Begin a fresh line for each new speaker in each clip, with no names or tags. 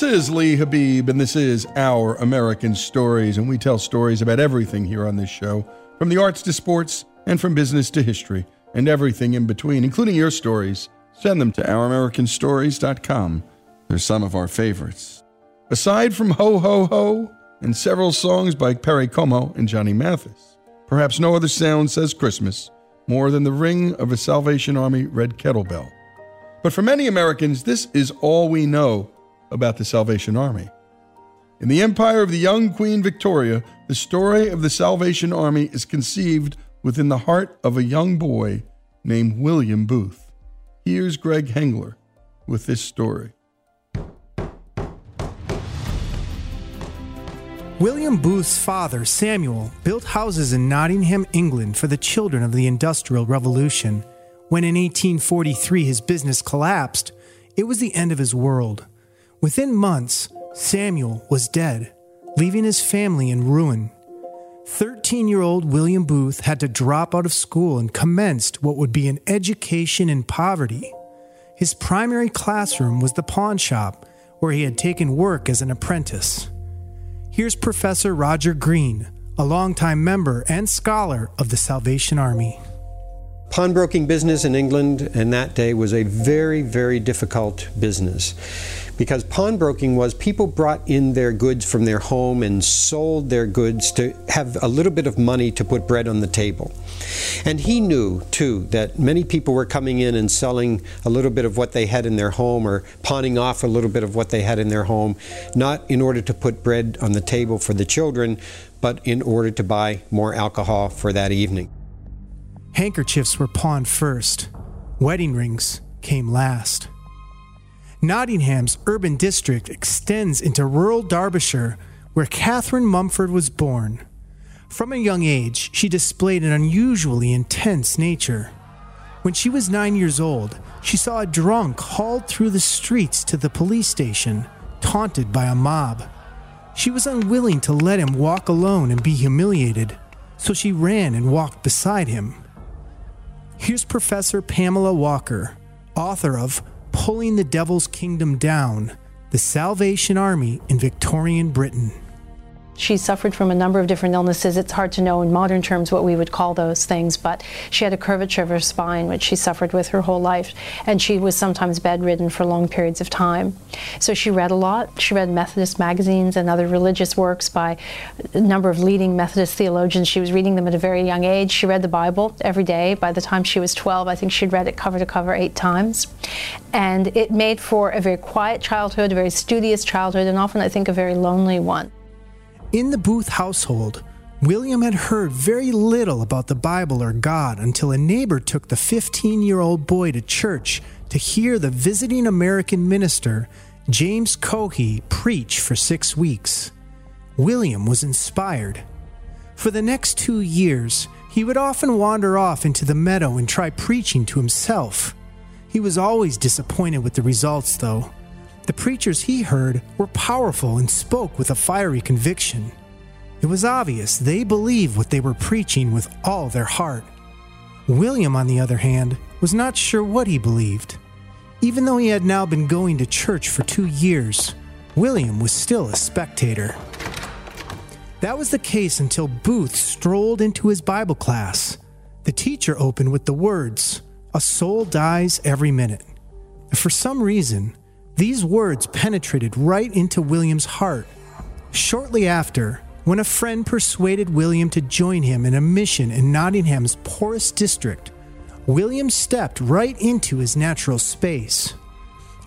This is Lee Habib, and this is Our American Stories, and we tell stories about everything here on this show, from the arts to sports, and from business to history, and everything in between, including your stories. Send them to ouramericanstories.com. They're some of our favorites. Aside from Ho Ho Ho and several songs by Perry Como and Johnny Mathis, perhaps no other sound says Christmas more than the ring of a Salvation Army red kettlebell. But for many Americans, this is all we know about the Salvation Army. In the empire of the young Queen Victoria, the story of the Salvation Army is conceived within the heart of a young boy named William Booth. Here's Greg Hengler with this story.
William Booth's father, Samuel, built houses in Nottingham, England for the children of the Industrial Revolution. When in 1843 his business collapsed, it was the end of his world. Within months, Samuel was dead, leaving his family in ruin. 13 year old William Booth had to drop out of school and commenced what would be an education in poverty. His primary classroom was the pawn shop, where he had taken work as an apprentice. Here's Professor Roger Green, a longtime member and scholar of the Salvation Army.
Pawnbroking business in England in that day was a very, very difficult business because pawnbroking was people brought in their goods from their home and sold their goods to have a little bit of money to put bread on the table. And he knew, too, that many people were coming in and selling a little bit of what they had in their home or pawning off a little bit of what they had in their home, not in order to put bread on the table for the children, but in order to buy more alcohol for that evening.
Handkerchiefs were pawned first, wedding rings came last. Nottingham's urban district extends into rural Derbyshire, where Catherine Mumford was born. From a young age, she displayed an unusually intense nature. When she was nine years old, she saw a drunk hauled through the streets to the police station, taunted by a mob. She was unwilling to let him walk alone and be humiliated, so she ran and walked beside him. Here's Professor Pamela Walker, author of Pulling the Devil's Kingdom Down The Salvation Army in Victorian Britain.
She suffered from a number of different illnesses. It's hard to know in modern terms what we would call those things, but she had a curvature of her spine, which she suffered with her whole life, and she was sometimes bedridden for long periods of time. So she read a lot. She read Methodist magazines and other religious works by a number of leading Methodist theologians. She was reading them at a very young age. She read the Bible every day. By the time she was 12, I think she'd read it cover to cover eight times. And it made for a very quiet childhood, a very studious childhood, and often I think a very lonely one.
In the Booth household, William had heard very little about the Bible or God until a neighbor took the 15 year old boy to church to hear the visiting American minister, James Caughey, preach for six weeks. William was inspired. For the next two years, he would often wander off into the meadow and try preaching to himself. He was always disappointed with the results, though. The preachers he heard were powerful and spoke with a fiery conviction. It was obvious they believed what they were preaching with all their heart. William, on the other hand, was not sure what he believed. Even though he had now been going to church for two years, William was still a spectator. That was the case until Booth strolled into his Bible class. The teacher opened with the words, A soul dies every minute. For some reason, these words penetrated right into William's heart. Shortly after, when a friend persuaded William to join him in a mission in Nottingham's poorest district, William stepped right into his natural space.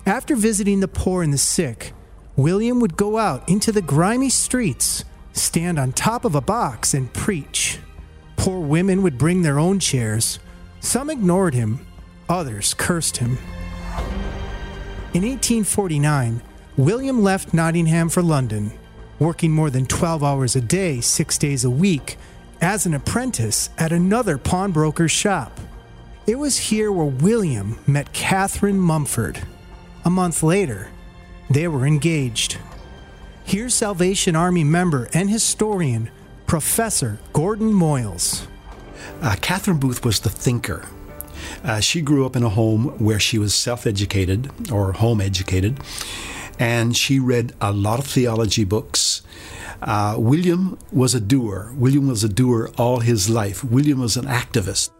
After visiting the poor and the sick, William would go out into the grimy streets, stand on top of a box, and preach. Poor women would bring their own chairs. Some ignored him, others cursed him. In 1849, William left Nottingham for London, working more than 12 hours a day, six days a week, as an apprentice at another pawnbroker's shop. It was here where William met Catherine Mumford. A month later, they were engaged. Here's Salvation Army member and historian, Professor Gordon Moyles.
Uh, Catherine Booth was the thinker. Uh, she grew up in a home where she was self educated or home educated, and she read a lot of theology books. Uh, William was a doer. William was a doer all his life. William was an activist.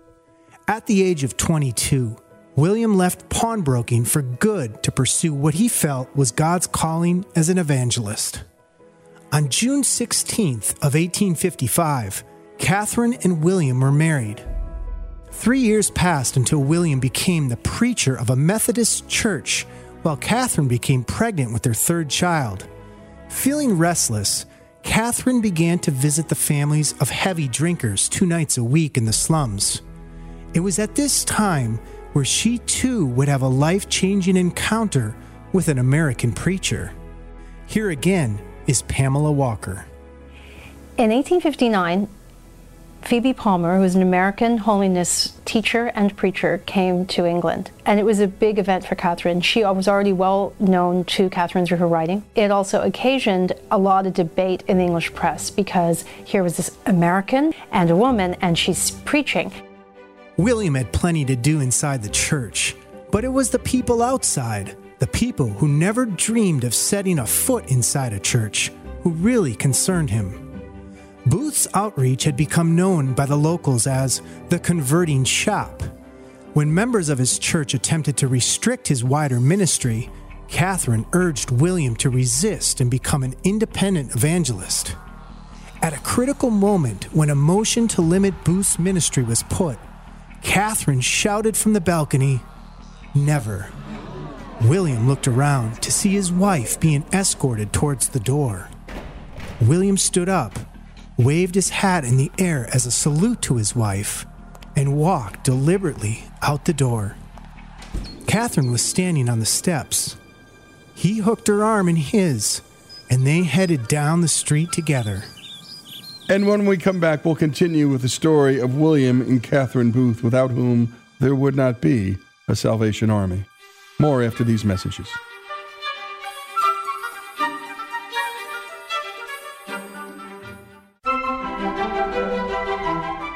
At the age of 22, William left pawnbroking for good to pursue what he felt was God's calling as an evangelist. On June 16th of 1855, Catherine and William were married. Three years passed until William became the preacher of a Methodist church, while Catherine became pregnant with their third child. Feeling restless, Catherine began to visit the families of heavy drinkers two nights a week in the slums. It was at this time where she too would have a life changing encounter with an American preacher. Here again is Pamela Walker.
In 1859, Phoebe Palmer, who was an American holiness teacher and preacher, came to England. And it was a big event for Catherine. She was already well known to Catherine through her writing. It also occasioned a lot of debate in the English press because here was this American and a woman, and she's preaching.
William had plenty to do inside the church, but it was the people outside, the people who never dreamed of setting a foot inside a church, who really concerned him. Booth's outreach had become known by the locals as the converting shop. When members of his church attempted to restrict his wider ministry, Catherine urged William to resist and become an independent evangelist. At a critical moment when a motion to limit Booth's ministry was put, Catherine shouted from the balcony, Never. William looked around to see his wife being escorted towards the door. William stood up waved his hat in the air as a salute to his wife, and walked deliberately out the door. Catherine was standing on the steps. He hooked her arm in his, and they headed down the street together.
And when we come back, we'll continue with the story of William and Catherine Booth, without whom there would not be a Salvation Army. More after these messages.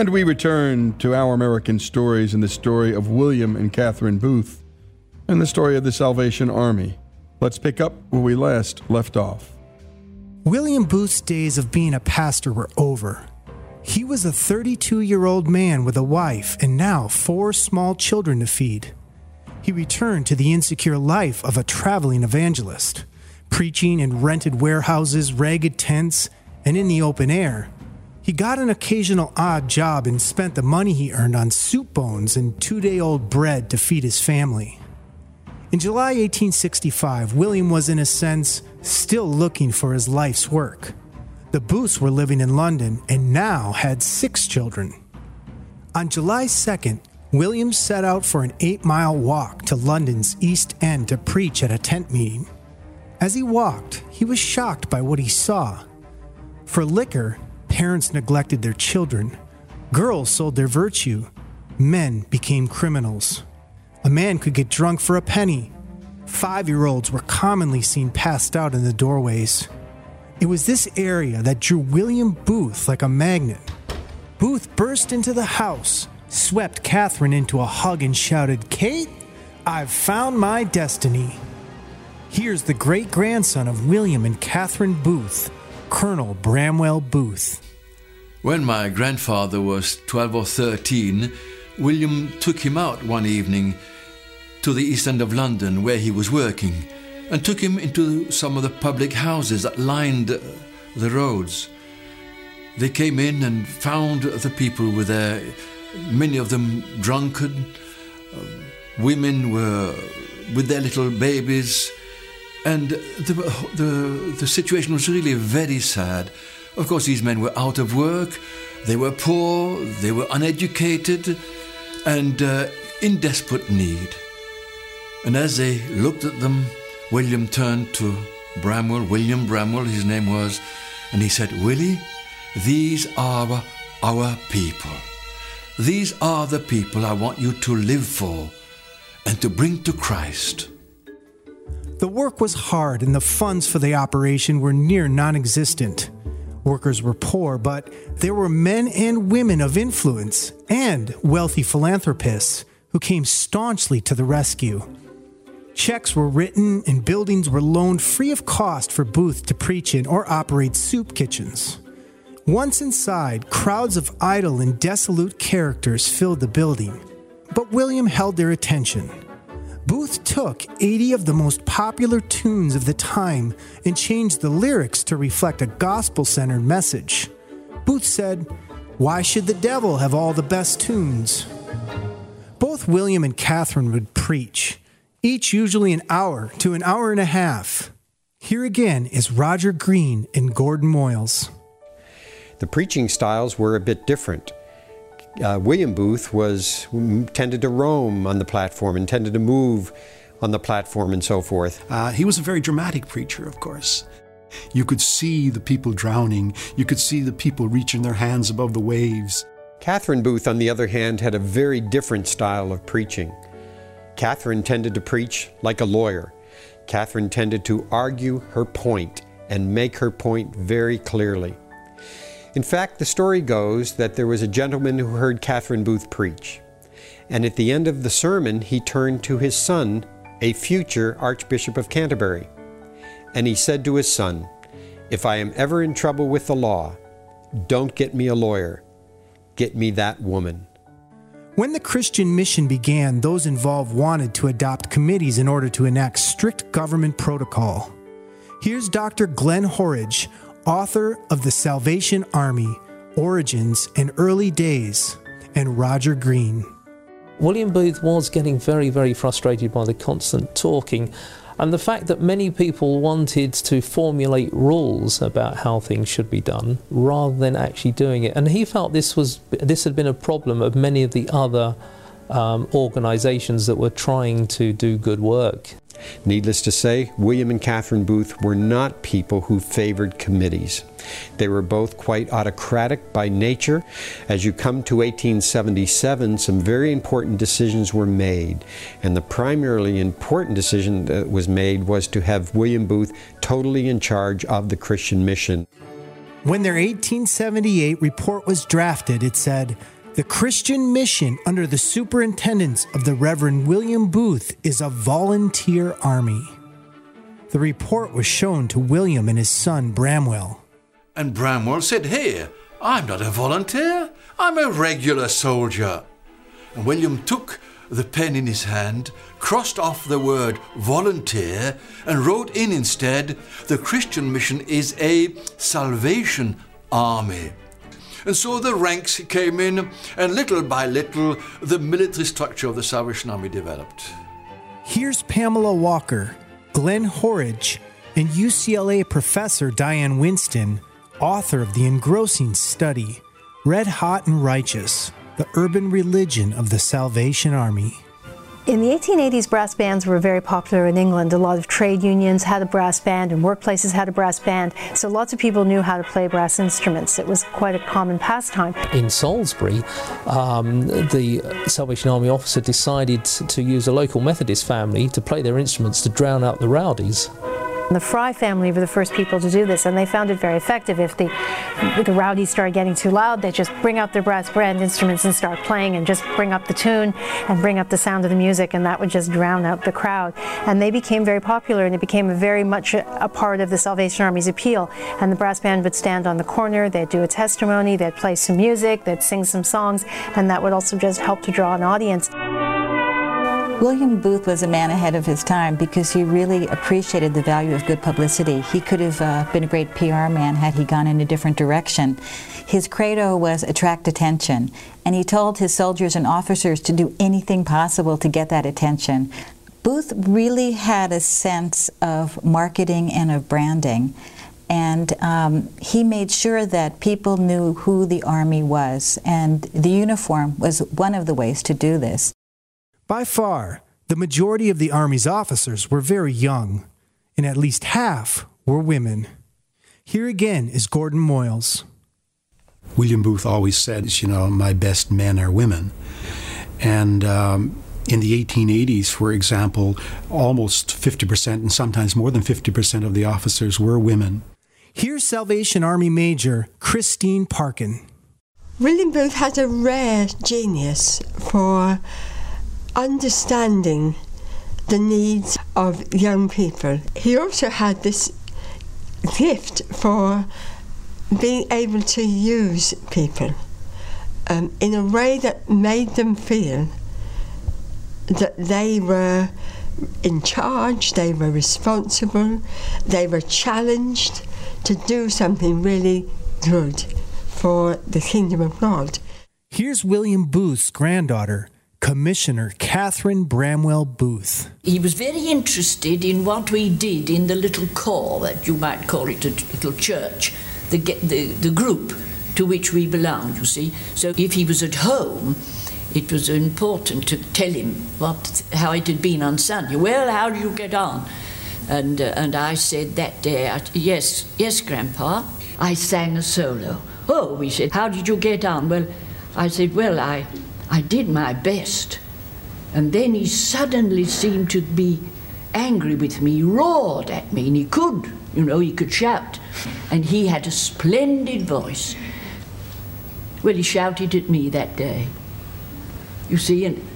And we return to our American stories and the story of William and Catherine Booth and the story of the Salvation Army. Let's pick up where we last left off.
William Booth's days of being a pastor were over. He was a 32 year old man with a wife and now four small children to feed. He returned to the insecure life of a traveling evangelist, preaching in rented warehouses, ragged tents, and in the open air. He got an occasional odd job and spent the money he earned on soup bones and two day old bread to feed his family. In July 1865, William was, in a sense, still looking for his life's work. The Booths were living in London and now had six children. On July 2nd, William set out for an eight mile walk to London's East End to preach at a tent meeting. As he walked, he was shocked by what he saw. For liquor, parents neglected their children, girls sold their virtue, men became criminals. A man could get drunk for a penny. Five year olds were commonly seen passed out in the doorways. It was this area that drew William Booth like a magnet. Booth burst into the house, swept Catherine into a hug, and shouted, Kate, I've found my destiny. Here's the great grandson of William and Catherine Booth, Colonel Bramwell Booth.
When my grandfather was 12 or 13, William took him out one evening to the east end of London where he was working and took him into some of the public houses that lined the roads. They came in and found the people were there, many of them drunken. Women were with their little babies, and the, the, the situation was really very sad. Of course, these men were out of work, they were poor, they were uneducated, and uh, in desperate need. And as they looked at them, William turned to Bramwell, William Bramwell, his name was, and he said, Willie, these are our people. These are the people I want you to live for and to bring to Christ.
The work was hard and the funds for the operation were near non existent. Workers were poor, but there were men and women of influence and wealthy philanthropists who came staunchly to the rescue. Checks were written and buildings were loaned free of cost for Booth to preach in or operate soup kitchens. Once inside, crowds of idle and dissolute characters filled the building, but William held their attention. Booth took 80 of the most popular tunes of the time and changed the lyrics to reflect a gospel centered message. Booth said, Why should the devil have all the best tunes? Both William and Catherine would preach, each usually an hour to an hour and a half. Here again is Roger Green and Gordon Moyles.
The preaching styles were a bit different uh, William Booth was tended to roam on the platform and tended to move on the platform and so forth.
Uh, he was a very dramatic preacher, of course. You could see the people drowning. You could see the people reaching their hands above the waves.
Catherine Booth, on the other hand, had a very different style of preaching. Catherine tended to preach like a lawyer. Catherine tended to argue her point and make her point very clearly. In fact, the story goes that there was a gentleman who heard Catherine Booth preach. And at the end of the sermon, he turned to his son, a future Archbishop of Canterbury. And he said to his son, If I am ever in trouble with the law, don't get me a lawyer, get me that woman.
When the Christian mission began, those involved wanted to adopt committees in order to enact strict government protocol. Here's Dr. Glenn Horridge author of The Salvation Army Origins and Early Days, and Roger Green.
William Booth was getting very, very frustrated by the constant talking and the fact that many people wanted to formulate rules about how things should be done rather than actually doing it. And he felt this was this had been a problem of many of the other um, organisations that were trying to do good work.
Needless to say, William and Catherine Booth were not people who favored committees. They were both quite autocratic by nature. As you come to 1877, some very important decisions were made. And the primarily important decision that was made was to have William Booth totally in charge of the Christian mission.
When their 1878 report was drafted, it said, the Christian mission under the superintendence of the Reverend William Booth is a volunteer army. The report was shown to William and his son Bramwell.
And Bramwell said, Here, I'm not a volunteer, I'm a regular soldier. And William took the pen in his hand, crossed off the word volunteer, and wrote in instead, The Christian mission is a salvation army. And so the ranks came in, and little by little, the military structure of the Salvation Army developed.
Here's Pamela Walker, Glenn Horridge, and UCLA professor Diane Winston, author of the engrossing study, Red Hot and Righteous The Urban Religion of the Salvation Army.
In the 1880s, brass bands were very popular in England. A lot of trade unions had a brass band and workplaces had a brass band, so lots of people knew how to play brass instruments. It was quite a common pastime.
In Salisbury, um, the Salvation Army officer decided to use a local Methodist family to play their instruments to drown out the rowdies.
The Fry family were the first people to do this, and they found it very effective. If the, the rowdies started getting too loud, they just bring out their brass band instruments and start playing, and just bring up the tune and bring up the sound of the music, and that would just drown out the crowd. And they became very popular, and it became very much a, a part of the Salvation Army's appeal. And the brass band would stand on the corner, they'd do a testimony, they'd play some music, they'd sing some songs, and that would also just help to draw an audience.
William Booth was a man ahead of his time because he really appreciated the value of good publicity. He could have uh, been a great PR man had he gone in a different direction. His credo was attract attention, and he told his soldiers and officers to do anything possible to get that attention. Booth really had a sense of marketing and of branding and um, he made sure that people knew who the Army was, and the uniform was one of the ways to do this.
By far, the majority of the Army's officers were very young, and at least half were women. Here again is Gordon Moyles.
William Booth always said, you know, my best men are women. And um, in the 1880s, for example, almost 50% and sometimes more than 50% of the officers were women.
Here's Salvation Army Major Christine Parkin.
William Booth had a rare genius for understanding the needs of young people. He also had this gift for being able to use people um, in a way that made them feel that they were in charge, they were responsible, they were challenged to do something really good for the kingdom of God.
Here's William Booth's granddaughter, Commissioner Catherine Bramwell Booth.
He was very interested in what we did in the little corps, that you might call it a little church, the, the, the group to which we belonged, you see. So if he was at home, it was important to tell him what, how it had been on Sunday. Well, how do you get on? And, uh, and I said that day, I, yes, yes, Grandpa. I sang a solo. Oh, he said, how did you get on? Well, I said, well, I, I did my best. And then he suddenly seemed to be angry with me, he roared at me, and he could, you know, he could shout. And he had a splendid voice. Well, he shouted at me that day. You see, and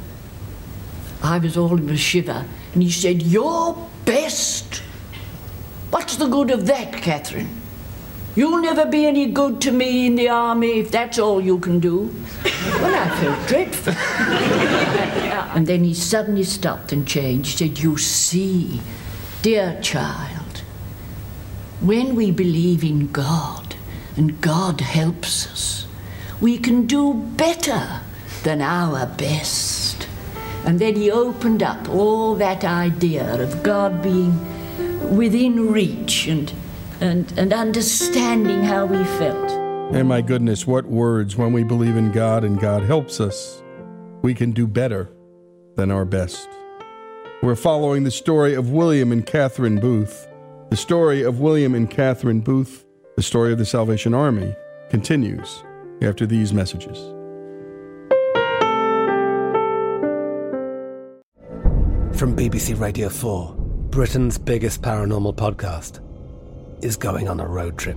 I was all in a shiver. And he said, Your best? What's the good of that, Catherine? You'll never be any good to me in the army if that's all you can do. Well, I felt dreadful. and then he suddenly stopped and changed, said, You see, dear child, when we believe in God and God helps us, we can do better than our best. And then he opened up all that idea of God being within reach and, and, and understanding how we felt.
And my goodness, what words when we believe in God and God helps us, we can do better than our best. We're following the story of William and Catherine Booth. The story of William and Catherine Booth, the story of the Salvation Army, continues after these messages.
From BBC Radio 4, Britain's biggest paranormal podcast is going on a road trip.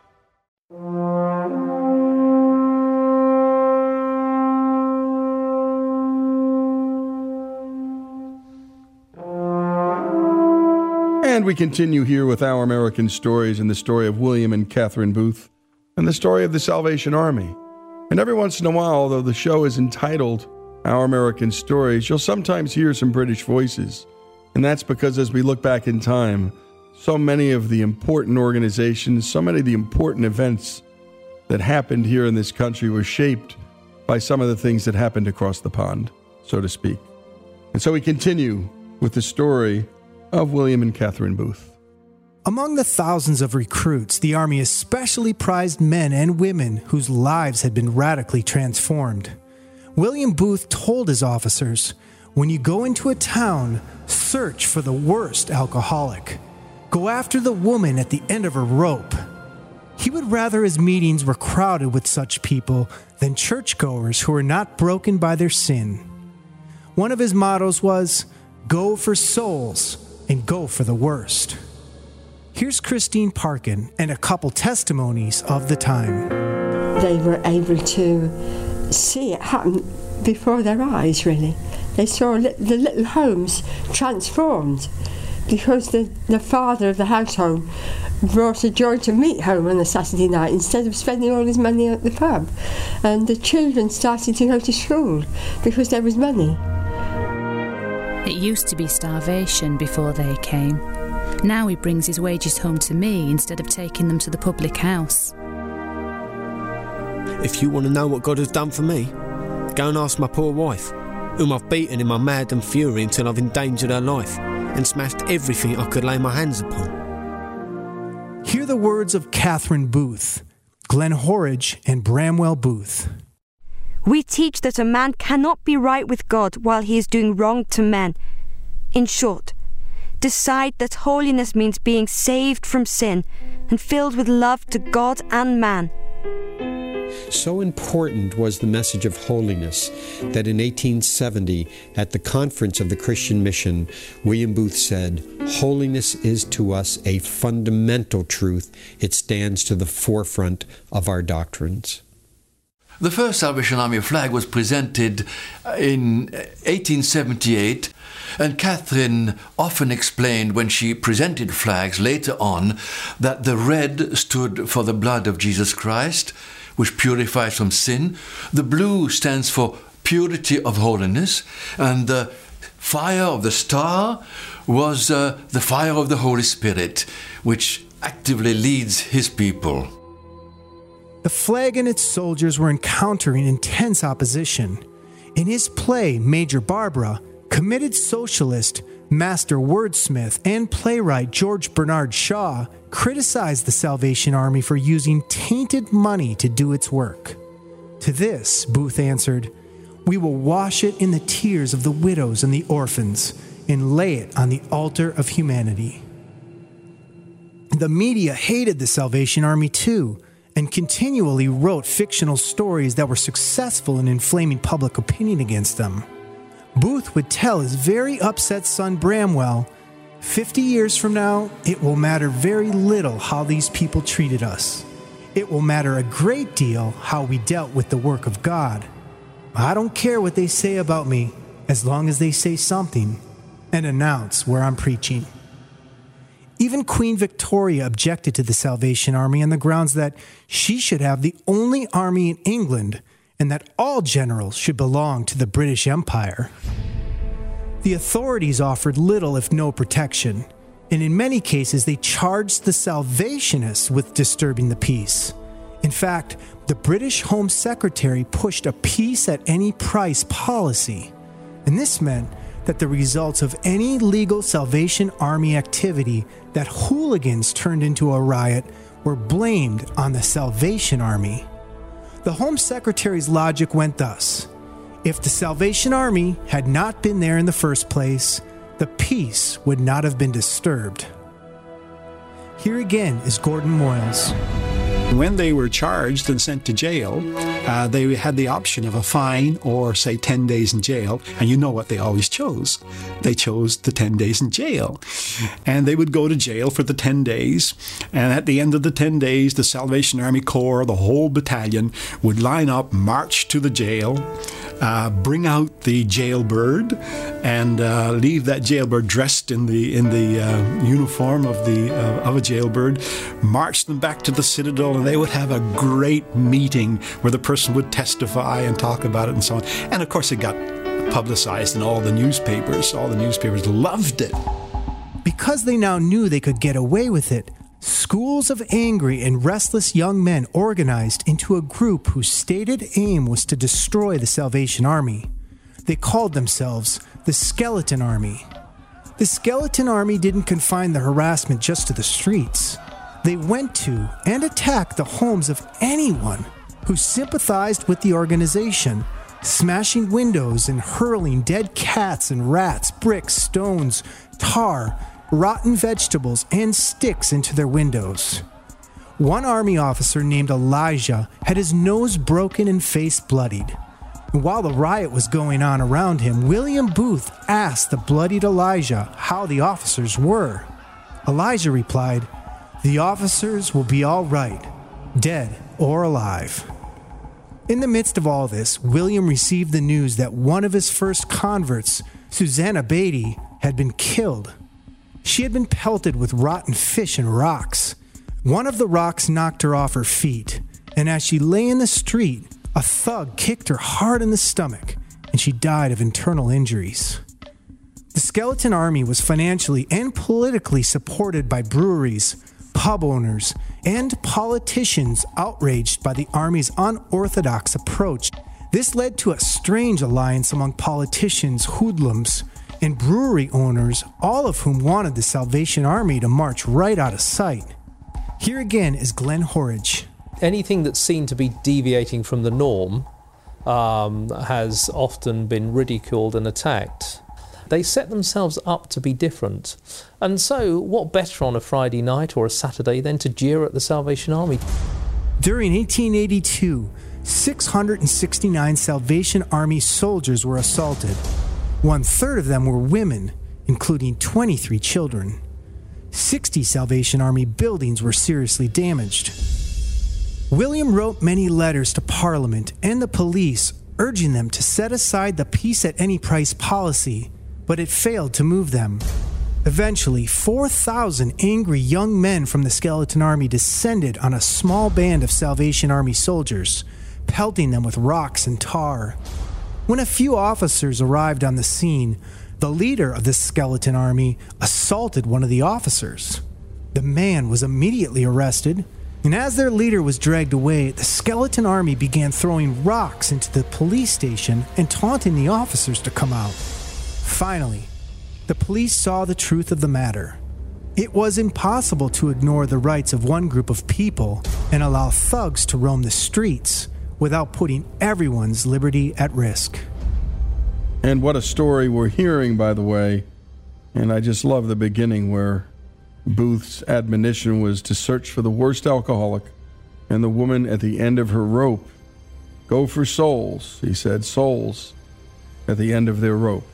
And we continue here with Our American Stories and the story of William and Catherine Booth and the story of the Salvation Army. And every once in a while, although the show is entitled Our American Stories, you'll sometimes hear some British voices. And that's because as we look back in time, so many of the important organizations, so many of the important events that happened here in this country were shaped by some of the things that happened across the pond, so to speak. And so we continue with the story of William and Catherine Booth.
Among the thousands of recruits, the Army especially prized men and women whose lives had been radically transformed. William Booth told his officers when you go into a town, search for the worst alcoholic. Go after the woman at the end of her rope. He would rather his meetings were crowded with such people than churchgoers who were not broken by their sin. One of his mottos was go for souls and go for the worst. Here's Christine Parkin and a couple testimonies of the time.
They were able to see it happen before their eyes, really. They saw li- the little homes transformed because the, the father of the household brought a joint of meat home on a Saturday night instead of spending all his money at the pub. And the children started to go to school because there was money.
It used to be starvation before they came. Now he brings his wages home to me instead of taking them to the public house.
If you want to know what God has done for me, go and ask my poor wife, whom I've beaten in my mad and fury until I've endangered her life and smashed everything I could lay my hands upon.
Hear the words of Catherine Booth, Glenn Horridge, and Bramwell Booth.
We teach that a man cannot be right with God while he is doing wrong to men. In short, decide that holiness means being saved from sin and filled with love to God and man.
So important was the message of holiness that in 1870, at the conference of the Christian Mission, William Booth said, Holiness is to us a fundamental truth. It stands to the forefront of our doctrines.
The first Salvation Army flag was presented in 1878, and Catherine often explained when she presented flags later on that the red stood for the blood of Jesus Christ, which purifies from sin. The blue stands for purity of holiness, and the fire of the star was uh, the fire of the Holy Spirit, which actively leads his people.
The flag and its soldiers were encountering intense opposition. In his play, Major Barbara, committed socialist, master wordsmith, and playwright George Bernard Shaw criticized the Salvation Army for using tainted money to do its work. To this, Booth answered, We will wash it in the tears of the widows and the orphans and lay it on the altar of humanity. The media hated the Salvation Army too and continually wrote fictional stories that were successful in inflaming public opinion against them. Booth would tell his very upset son Bramwell 50 years from now, it will matter very little how these people treated us. It will matter a great deal how we dealt with the work of God. I don't care what they say about me as long as they say something and announce where I'm preaching. Even Queen Victoria objected to the Salvation Army on the grounds that she should have the only army in England and that all generals should belong to the British Empire. The authorities offered little, if no, protection, and in many cases they charged the Salvationists with disturbing the peace. In fact, the British Home Secretary pushed a peace at any price policy, and this meant that the results of any legal Salvation Army activity that hooligans turned into a riot were blamed on the Salvation Army. The Home Secretary's logic went thus If the Salvation Army had not been there in the first place, the peace would not have been disturbed. Here again is Gordon Moyles.
When they were charged and sent to jail, uh, they had the option of a fine or, say, 10 days in jail. And you know what they always chose? They chose the 10 days in jail. And they would go to jail for the 10 days. And at the end of the 10 days, the Salvation Army Corps, the whole battalion, would line up, march to the jail, uh, bring out the jailbird, and uh, leave that jailbird dressed in the in the uh, uniform of the uh, of a jailbird, march them back to the citadel, and they would have a great meeting where the person would testify and talk about it and so on. And of course, it got publicized in all the newspapers. All the newspapers loved it.
Because they now knew they could get away with it, schools of angry and restless young men organized into a group whose stated aim was to destroy the Salvation Army. They called themselves the Skeleton Army. The Skeleton Army didn't confine the harassment just to the streets. They went to and attacked the homes of anyone who sympathized with the organization, smashing windows and hurling dead cats and rats, bricks, stones, tar, rotten vegetables, and sticks into their windows. One army officer named Elijah had his nose broken and face bloodied. And while the riot was going on around him, William Booth asked the bloodied Elijah how the officers were. Elijah replied, The officers will be all right, dead or alive. In the midst of all this, William received the news that one of his first converts, Susanna Beatty, had been killed. She had been pelted with rotten fish and rocks. One of the rocks knocked her off her feet, and as she lay in the street, a thug kicked her hard in the stomach, and she died of internal injuries. The Skeleton Army was financially and politically supported by breweries, pub owners, and politicians outraged by the Army's unorthodox approach. This led to a strange alliance among politicians, hoodlums, and brewery owners, all of whom wanted the Salvation Army to march right out of sight. Here again is Glenn Horridge.
Anything that's seen to be deviating from the norm um, has often been ridiculed and attacked. They set themselves up to be different. And so, what better on a Friday night or a Saturday than to jeer at the Salvation Army?
During 1882, 669 Salvation Army soldiers were assaulted. One third of them were women, including 23 children. 60 Salvation Army buildings were seriously damaged. William wrote many letters to Parliament and the police urging them to set aside the peace at any price policy, but it failed to move them. Eventually, 4,000 angry young men from the Skeleton Army descended on a small band of Salvation Army soldiers, pelting them with rocks and tar. When a few officers arrived on the scene, the leader of the Skeleton Army assaulted one of the officers. The man was immediately arrested, and as their leader was dragged away, the Skeleton Army began throwing rocks into the police station and taunting the officers to come out. Finally, the police saw the truth of the matter. It was impossible to ignore the rights of one group of people and allow thugs to roam the streets without putting everyone's liberty at risk.
And what a story we're hearing, by the way. And I just love the beginning where Booth's admonition was to search for the worst alcoholic and the woman at the end of her rope. Go for souls, he said, souls at the end of their rope.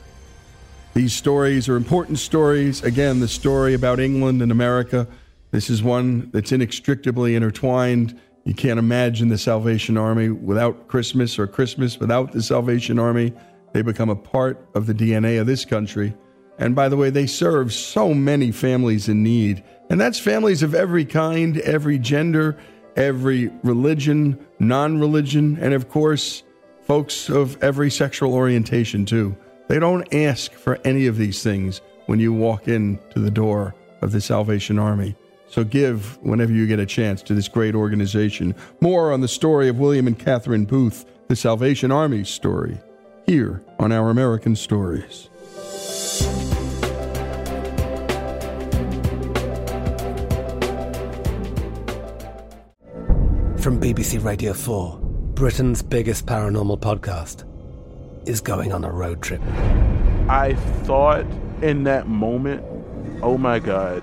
These stories are important stories. Again, the story about England and America. This is one that's inextricably intertwined. You can't imagine the Salvation Army without Christmas or Christmas without the Salvation Army. They become a part of the DNA of this country. And by the way, they serve so many families in need. And that's families of every kind, every gender, every religion, non religion, and of course, folks of every sexual orientation, too. They don't ask for any of these things when you walk in to the door of the Salvation Army. So give whenever you get a chance to this great organization. More on the story of William and Catherine Booth, the Salvation Army's story, here on Our American Stories.
From BBC Radio 4, Britain's biggest paranormal podcast is going on a road trip.
I thought in that moment, oh my God,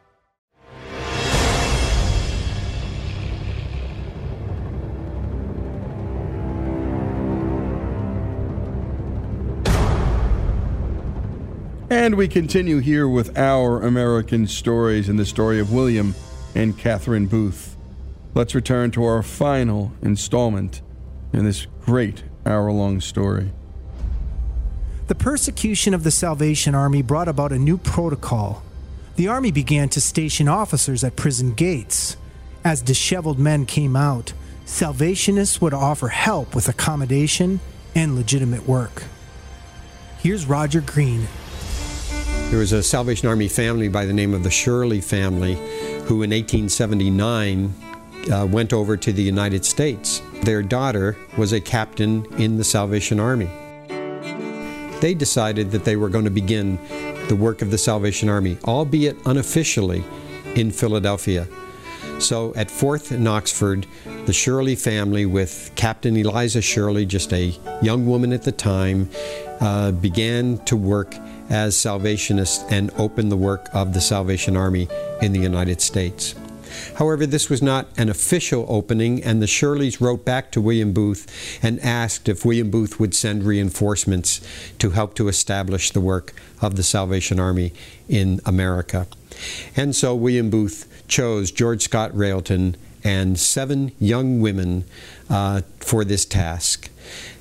And we continue here with our American stories and the story of William and Catherine Booth. Let's return to our final installment in this great hour long story.
The persecution of the Salvation Army brought about a new protocol. The Army began to station officers at prison gates. As disheveled men came out, Salvationists would offer help with accommodation and legitimate work. Here's Roger Green
there was a Salvation Army family by the name of the Shirley family who in 1879 uh, went over to the United States. Their daughter was a captain in the Salvation Army. They decided that they were going to begin the work of the Salvation Army, albeit unofficially, in Philadelphia. So at 4th and Oxford, the Shirley family, with Captain Eliza Shirley, just a young woman at the time, uh, began to work as Salvationists and opened the work of the Salvation Army in the United States. However, this was not an official opening, and the Shirleys wrote back to William Booth and asked if William Booth would send reinforcements to help to establish the work of the Salvation Army in America. And so William Booth chose George Scott Railton and seven young women uh, for this task.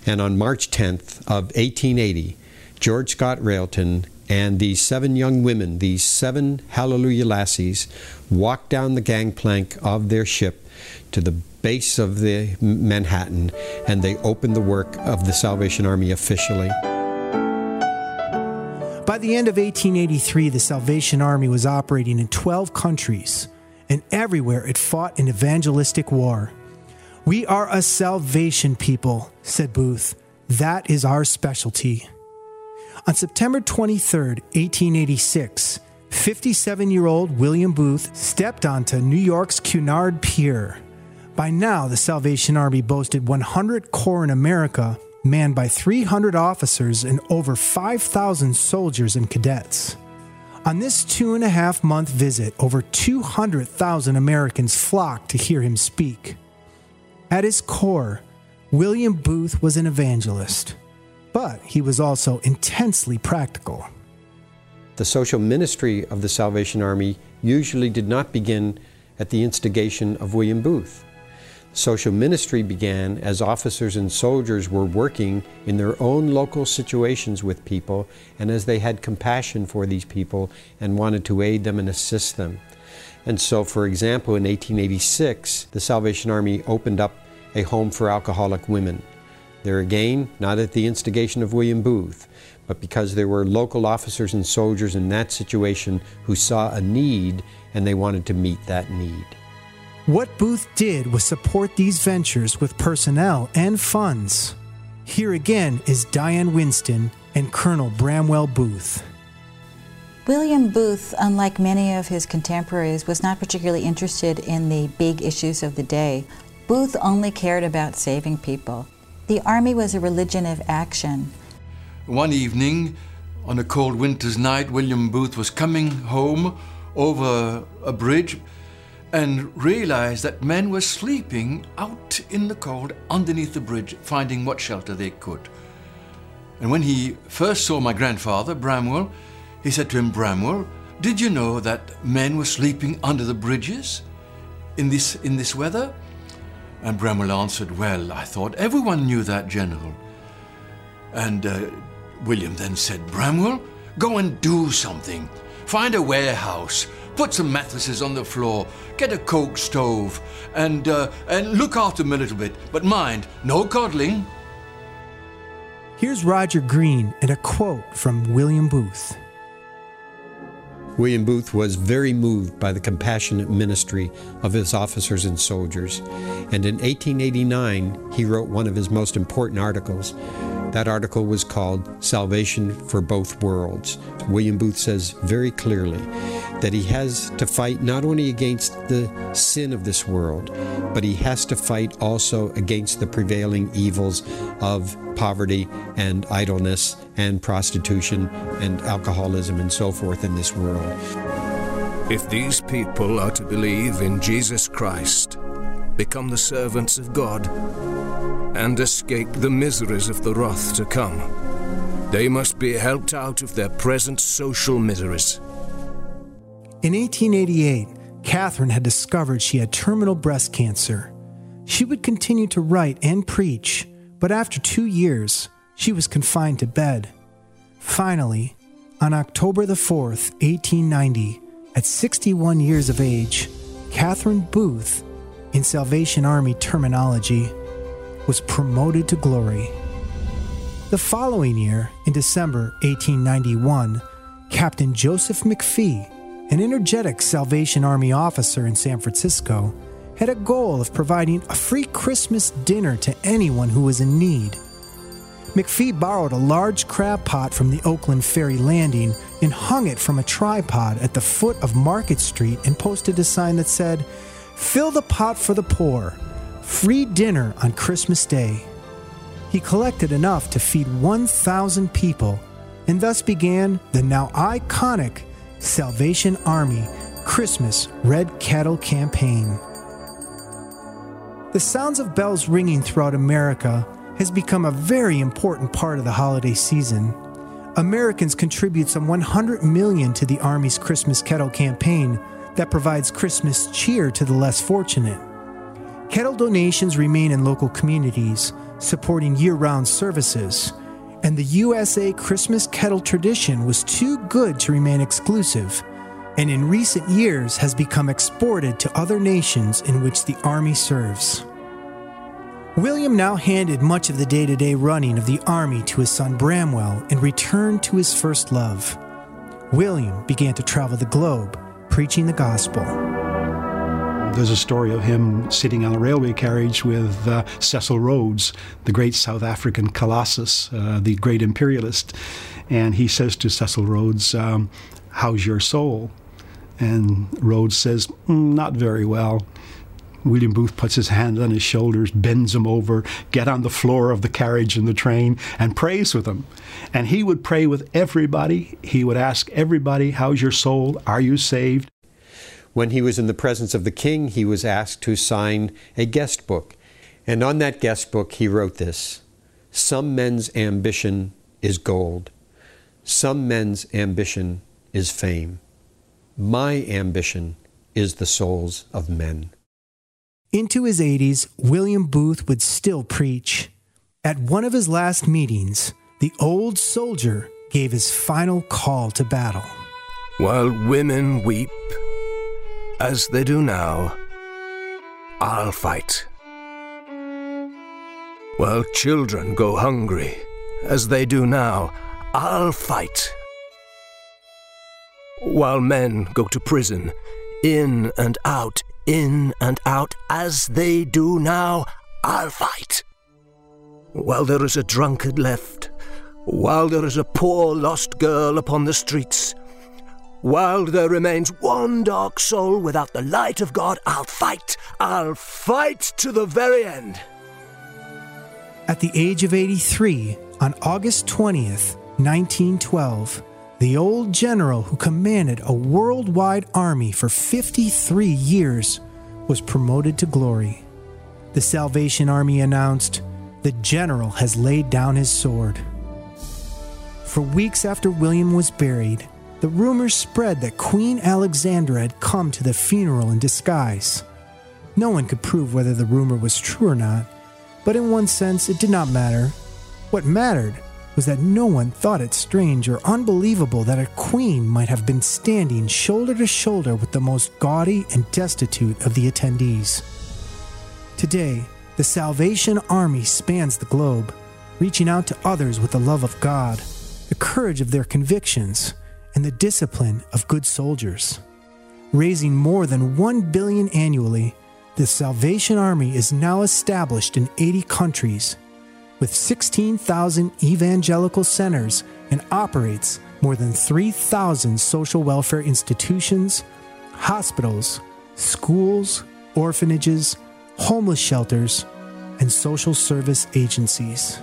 And on March 10th of 1880, George Scott Railton, and these seven young women, these seven Hallelujah lassies, walked down the gangplank of their ship to the base of the Manhattan, and they opened the work of the Salvation Army officially.
By the end of 1883, the Salvation Army was operating in 12 countries, and everywhere it fought an evangelistic war. We are a salvation people, said Booth. That is our specialty. On September 23, 1886, 57 year old William Booth stepped onto New York's Cunard Pier. By now, the Salvation Army boasted 100 corps in America, manned by 300 officers and over 5,000 soldiers and cadets. On this two and a half month visit, over 200,000 Americans flocked to hear him speak. At his core, William Booth was an evangelist but he was also intensely practical.
The social ministry of the Salvation Army usually did not begin at the instigation of William Booth. Social ministry began as officers and soldiers were working in their own local situations with people and as they had compassion for these people and wanted to aid them and assist them. And so, for example, in 1886, the Salvation Army opened up a home for alcoholic women. There again, not at the instigation of William Booth, but because there were local officers and soldiers in that situation who saw a need and they wanted to meet that need.
What Booth did was support these ventures with personnel and funds. Here again is Diane Winston and Colonel Bramwell Booth.
William Booth, unlike many of his contemporaries, was not particularly interested in the big issues of the day. Booth only cared about saving people. The army was a religion of action.
One evening, on a cold winter's night, William Booth was coming home over a bridge and realized that men were sleeping out in the cold underneath the bridge, finding what shelter they could. And when he first saw my grandfather, Bramwell, he said to him, Bramwell, did you know that men were sleeping under the bridges in this, in this weather? And Bramwell answered, Well, I thought everyone knew that, General. And uh, William then said, Bramwell, go and do something. Find a warehouse, put some mattresses on the floor, get a coke stove, and, uh, and look after them a little bit. But mind, no coddling.
Here's Roger Green and a quote from William Booth.
William Booth was very moved by the compassionate ministry of his officers and soldiers, and in 1889 he wrote one of his most important articles. That article was called Salvation for Both Worlds. William Booth says very clearly that he has to fight not only against the sin of this world, but he has to fight also against the prevailing evils of poverty and idleness and prostitution and alcoholism and so forth in this world.
If these people are to believe in Jesus Christ, become the servants of God, and escape the miseries of the wrath to come, they must be helped out of their present social miseries.
In 1888, Catherine had discovered she had terminal breast cancer. She would continue to write and preach, but after two years, she was confined to bed. Finally, on October the 4th, 1890, at 61 years of age, Catherine Booth, in Salvation Army terminology, was promoted to glory. The following year, in December 1891, Captain Joseph McFee, an energetic Salvation Army officer in San Francisco, had a goal of providing a free Christmas dinner to anyone who was in need. McFee borrowed a large crab pot from the Oakland Ferry Landing and hung it from a tripod at the foot of Market Street and posted a sign that said, Fill the pot for the poor. Free dinner on Christmas Day. He collected enough to feed 1,000 people and thus began the now iconic Salvation Army Christmas Red Kettle Campaign. The sounds of bells ringing throughout America has become a very important part of the holiday season. Americans contribute some 100 million to the Army's Christmas Kettle campaign that provides Christmas cheer to the less fortunate. Kettle donations remain in local communities, supporting year round services, and the USA Christmas kettle tradition was too good to remain exclusive, and in recent years has become exported to other nations in which the Army serves. William now handed much of the day to day running of the Army to his son Bramwell and returned to his first love. William began to travel the globe, preaching the gospel.
There's a story of him sitting on a railway carriage with uh, Cecil Rhodes, the great South African colossus, uh, the great imperialist. And he says to Cecil Rhodes, um, How's your soul? And Rhodes says, mm, Not very well. William Booth puts his hand on his shoulders, bends him over, get on the floor of the carriage in the train, and prays with him. And he would pray with everybody. He would ask everybody, How's your soul? Are you saved?
When he was in the presence of the king, he was asked to sign a guest book. And on that guest book, he wrote this Some men's ambition is gold, some men's ambition is fame. My ambition is the souls of men.
Into his 80s, William Booth would still preach. At one of his last meetings, the old soldier gave his final call to battle.
While women weep, as they do now, I'll fight. While children go hungry, as they do now, I'll fight. While men go to prison, in and out, in and out, as they do now, I'll fight. While there is a drunkard left, while there is a poor lost girl upon the streets, While there remains one dark soul without the light of God, I'll fight. I'll fight to the very end.
At the age of 83, on August 20th, 1912, the old general who commanded a worldwide army for 53 years was promoted to glory. The Salvation Army announced, The general has laid down his sword. For weeks after William was buried, the rumors spread that Queen Alexandra had come to the funeral in disguise. No one could prove whether the rumor was true or not, but in one sense it did not matter. What mattered was that no one thought it strange or unbelievable that a queen might have been standing shoulder to shoulder with the most gaudy and destitute of the attendees. Today, the Salvation Army spans the globe, reaching out to others with the love of God, the courage of their convictions, and the discipline of good soldiers. Raising more than 1 billion annually, the Salvation Army is now established in 80 countries with 16,000 evangelical centers and operates more than 3,000 social welfare institutions, hospitals, schools, orphanages, homeless shelters, and social service agencies.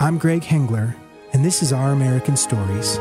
I'm Greg Hengler, and this is Our American Stories.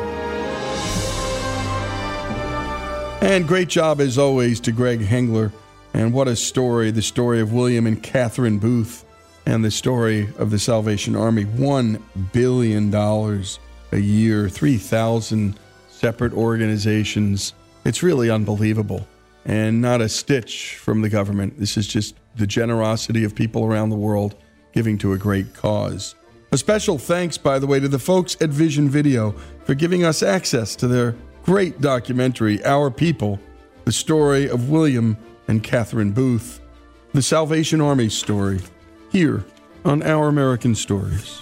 And great job, as always, to Greg Hengler. And what a story the story of William and Catherine Booth and the story of the Salvation Army. $1 billion a year, 3,000 separate organizations. It's really unbelievable. And not a stitch from the government. This is just the generosity of people around the world giving to a great cause. A special thanks, by the way, to the folks at Vision Video for giving us access to their great documentary, Our People, the story of William and Catherine Booth, the Salvation Army story, here on Our American Stories.